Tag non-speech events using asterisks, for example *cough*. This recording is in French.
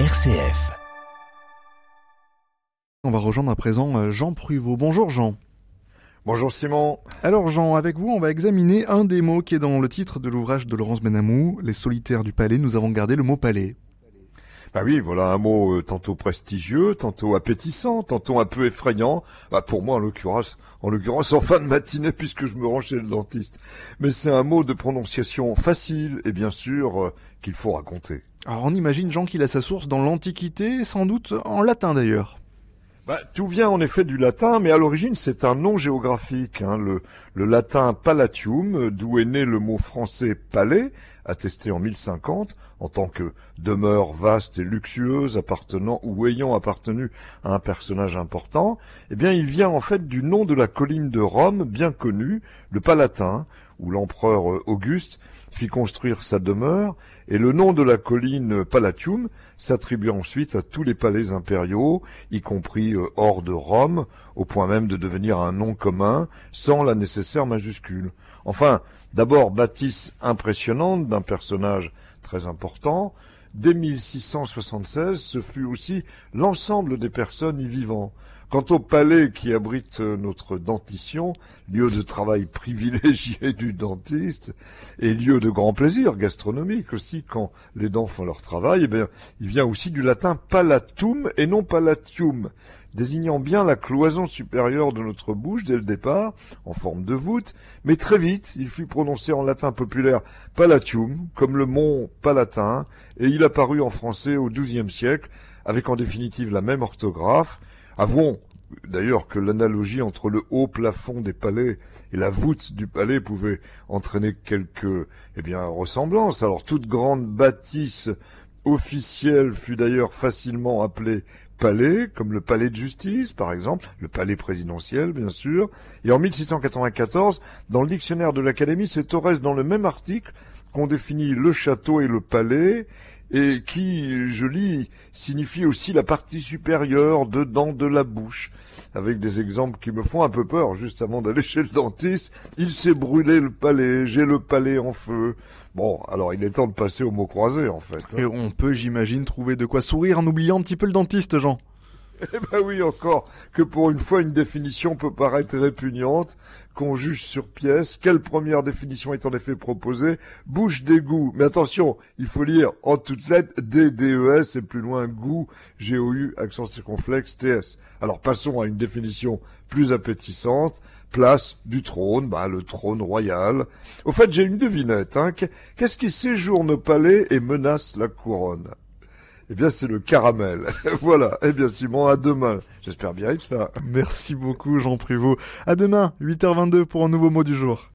RCF. On va rejoindre à présent euh, Jean Pruvot. Bonjour Jean. Bonjour Simon. Alors Jean, avec vous, on va examiner un des mots qui est dans le titre de l'ouvrage de Laurence Benamou, Les solitaires du palais. Nous avons gardé le mot palais. Bah oui, voilà un mot euh, tantôt prestigieux, tantôt appétissant, tantôt un peu effrayant. Bah pour moi en l'occurrence, en l'occurrence en fin de matinée *laughs* puisque je me rends chez le dentiste. Mais c'est un mot de prononciation facile et bien sûr euh, qu'il faut raconter. Alors on imagine Jean qu'il a sa source dans l'Antiquité, sans doute en latin d'ailleurs. Bah, tout vient en effet du latin, mais à l'origine c'est un nom géographique, hein, le, le latin palatium, d'où est né le mot français palais, attesté en 1050, en tant que demeure vaste et luxueuse appartenant ou ayant appartenu à un personnage important, eh bien il vient en fait du nom de la colline de Rome bien connue, le Palatin, où l'empereur Auguste fit construire sa demeure, et le nom de la colline Palatium s'attribue ensuite à tous les palais impériaux, y compris euh, hors de Rome, au point même de devenir un nom commun, sans la nécessaire majuscule. Enfin, d'abord bâtisse impressionnante d'un personnage très important, dès 1676, ce fut aussi l'ensemble des personnes y vivant. Quant au palais qui abrite notre dentition, lieu de travail privilégié du dentiste et lieu de grand plaisir gastronomique aussi quand les dents font leur travail, eh bien, il vient aussi du latin palatum et non palatium, désignant bien la cloison supérieure de notre bouche dès le départ, en forme de voûte, mais très vite il fut prononcé en latin populaire palatium, comme le mont palatin, et il apparut en français au XIIe siècle, avec en définitive la même orthographe, Avouons d'ailleurs que l'analogie entre le haut plafond des palais et la voûte du palais pouvait entraîner quelques eh bien ressemblances. Alors toute grande bâtisse officielle fut d'ailleurs facilement appelée palais, comme le palais de justice, par exemple, le palais présidentiel, bien sûr. Et en 1694, dans le dictionnaire de l'Académie, c'est Torres dans le même article qu'on définit le château et le palais, et qui, je lis, signifie aussi la partie supérieure dedans de la bouche, avec des exemples qui me font un peu peur, juste avant d'aller *laughs* chez le dentiste. Il s'est brûlé le palais, j'ai le palais en feu. Bon, alors il est temps de passer au mot croisé, en fait. Hein. Et on peut, j'imagine, trouver de quoi sourire en oubliant un petit peu le dentiste, Jean. Eh ben oui, encore que pour une fois une définition peut paraître répugnante, qu'on juge sur pièce. Quelle première définition est en effet proposée? Bouche d'égout. Mais attention, il faut lire en toutes lettres D-D-E-S et plus loin goût, G-O-U, accent circonflexe, T-S. Alors passons à une définition plus appétissante. Place du trône, bah, le trône royal. Au fait, j'ai une devinette. Hein. Qu'est-ce qui séjourne au palais et menace la couronne? Eh bien, c'est le caramel. *laughs* voilà. Eh bien, Simon, à demain. J'espère bien être ça. Merci beaucoup, Jean Prévost. À demain, 8h22 pour un nouveau mot du jour.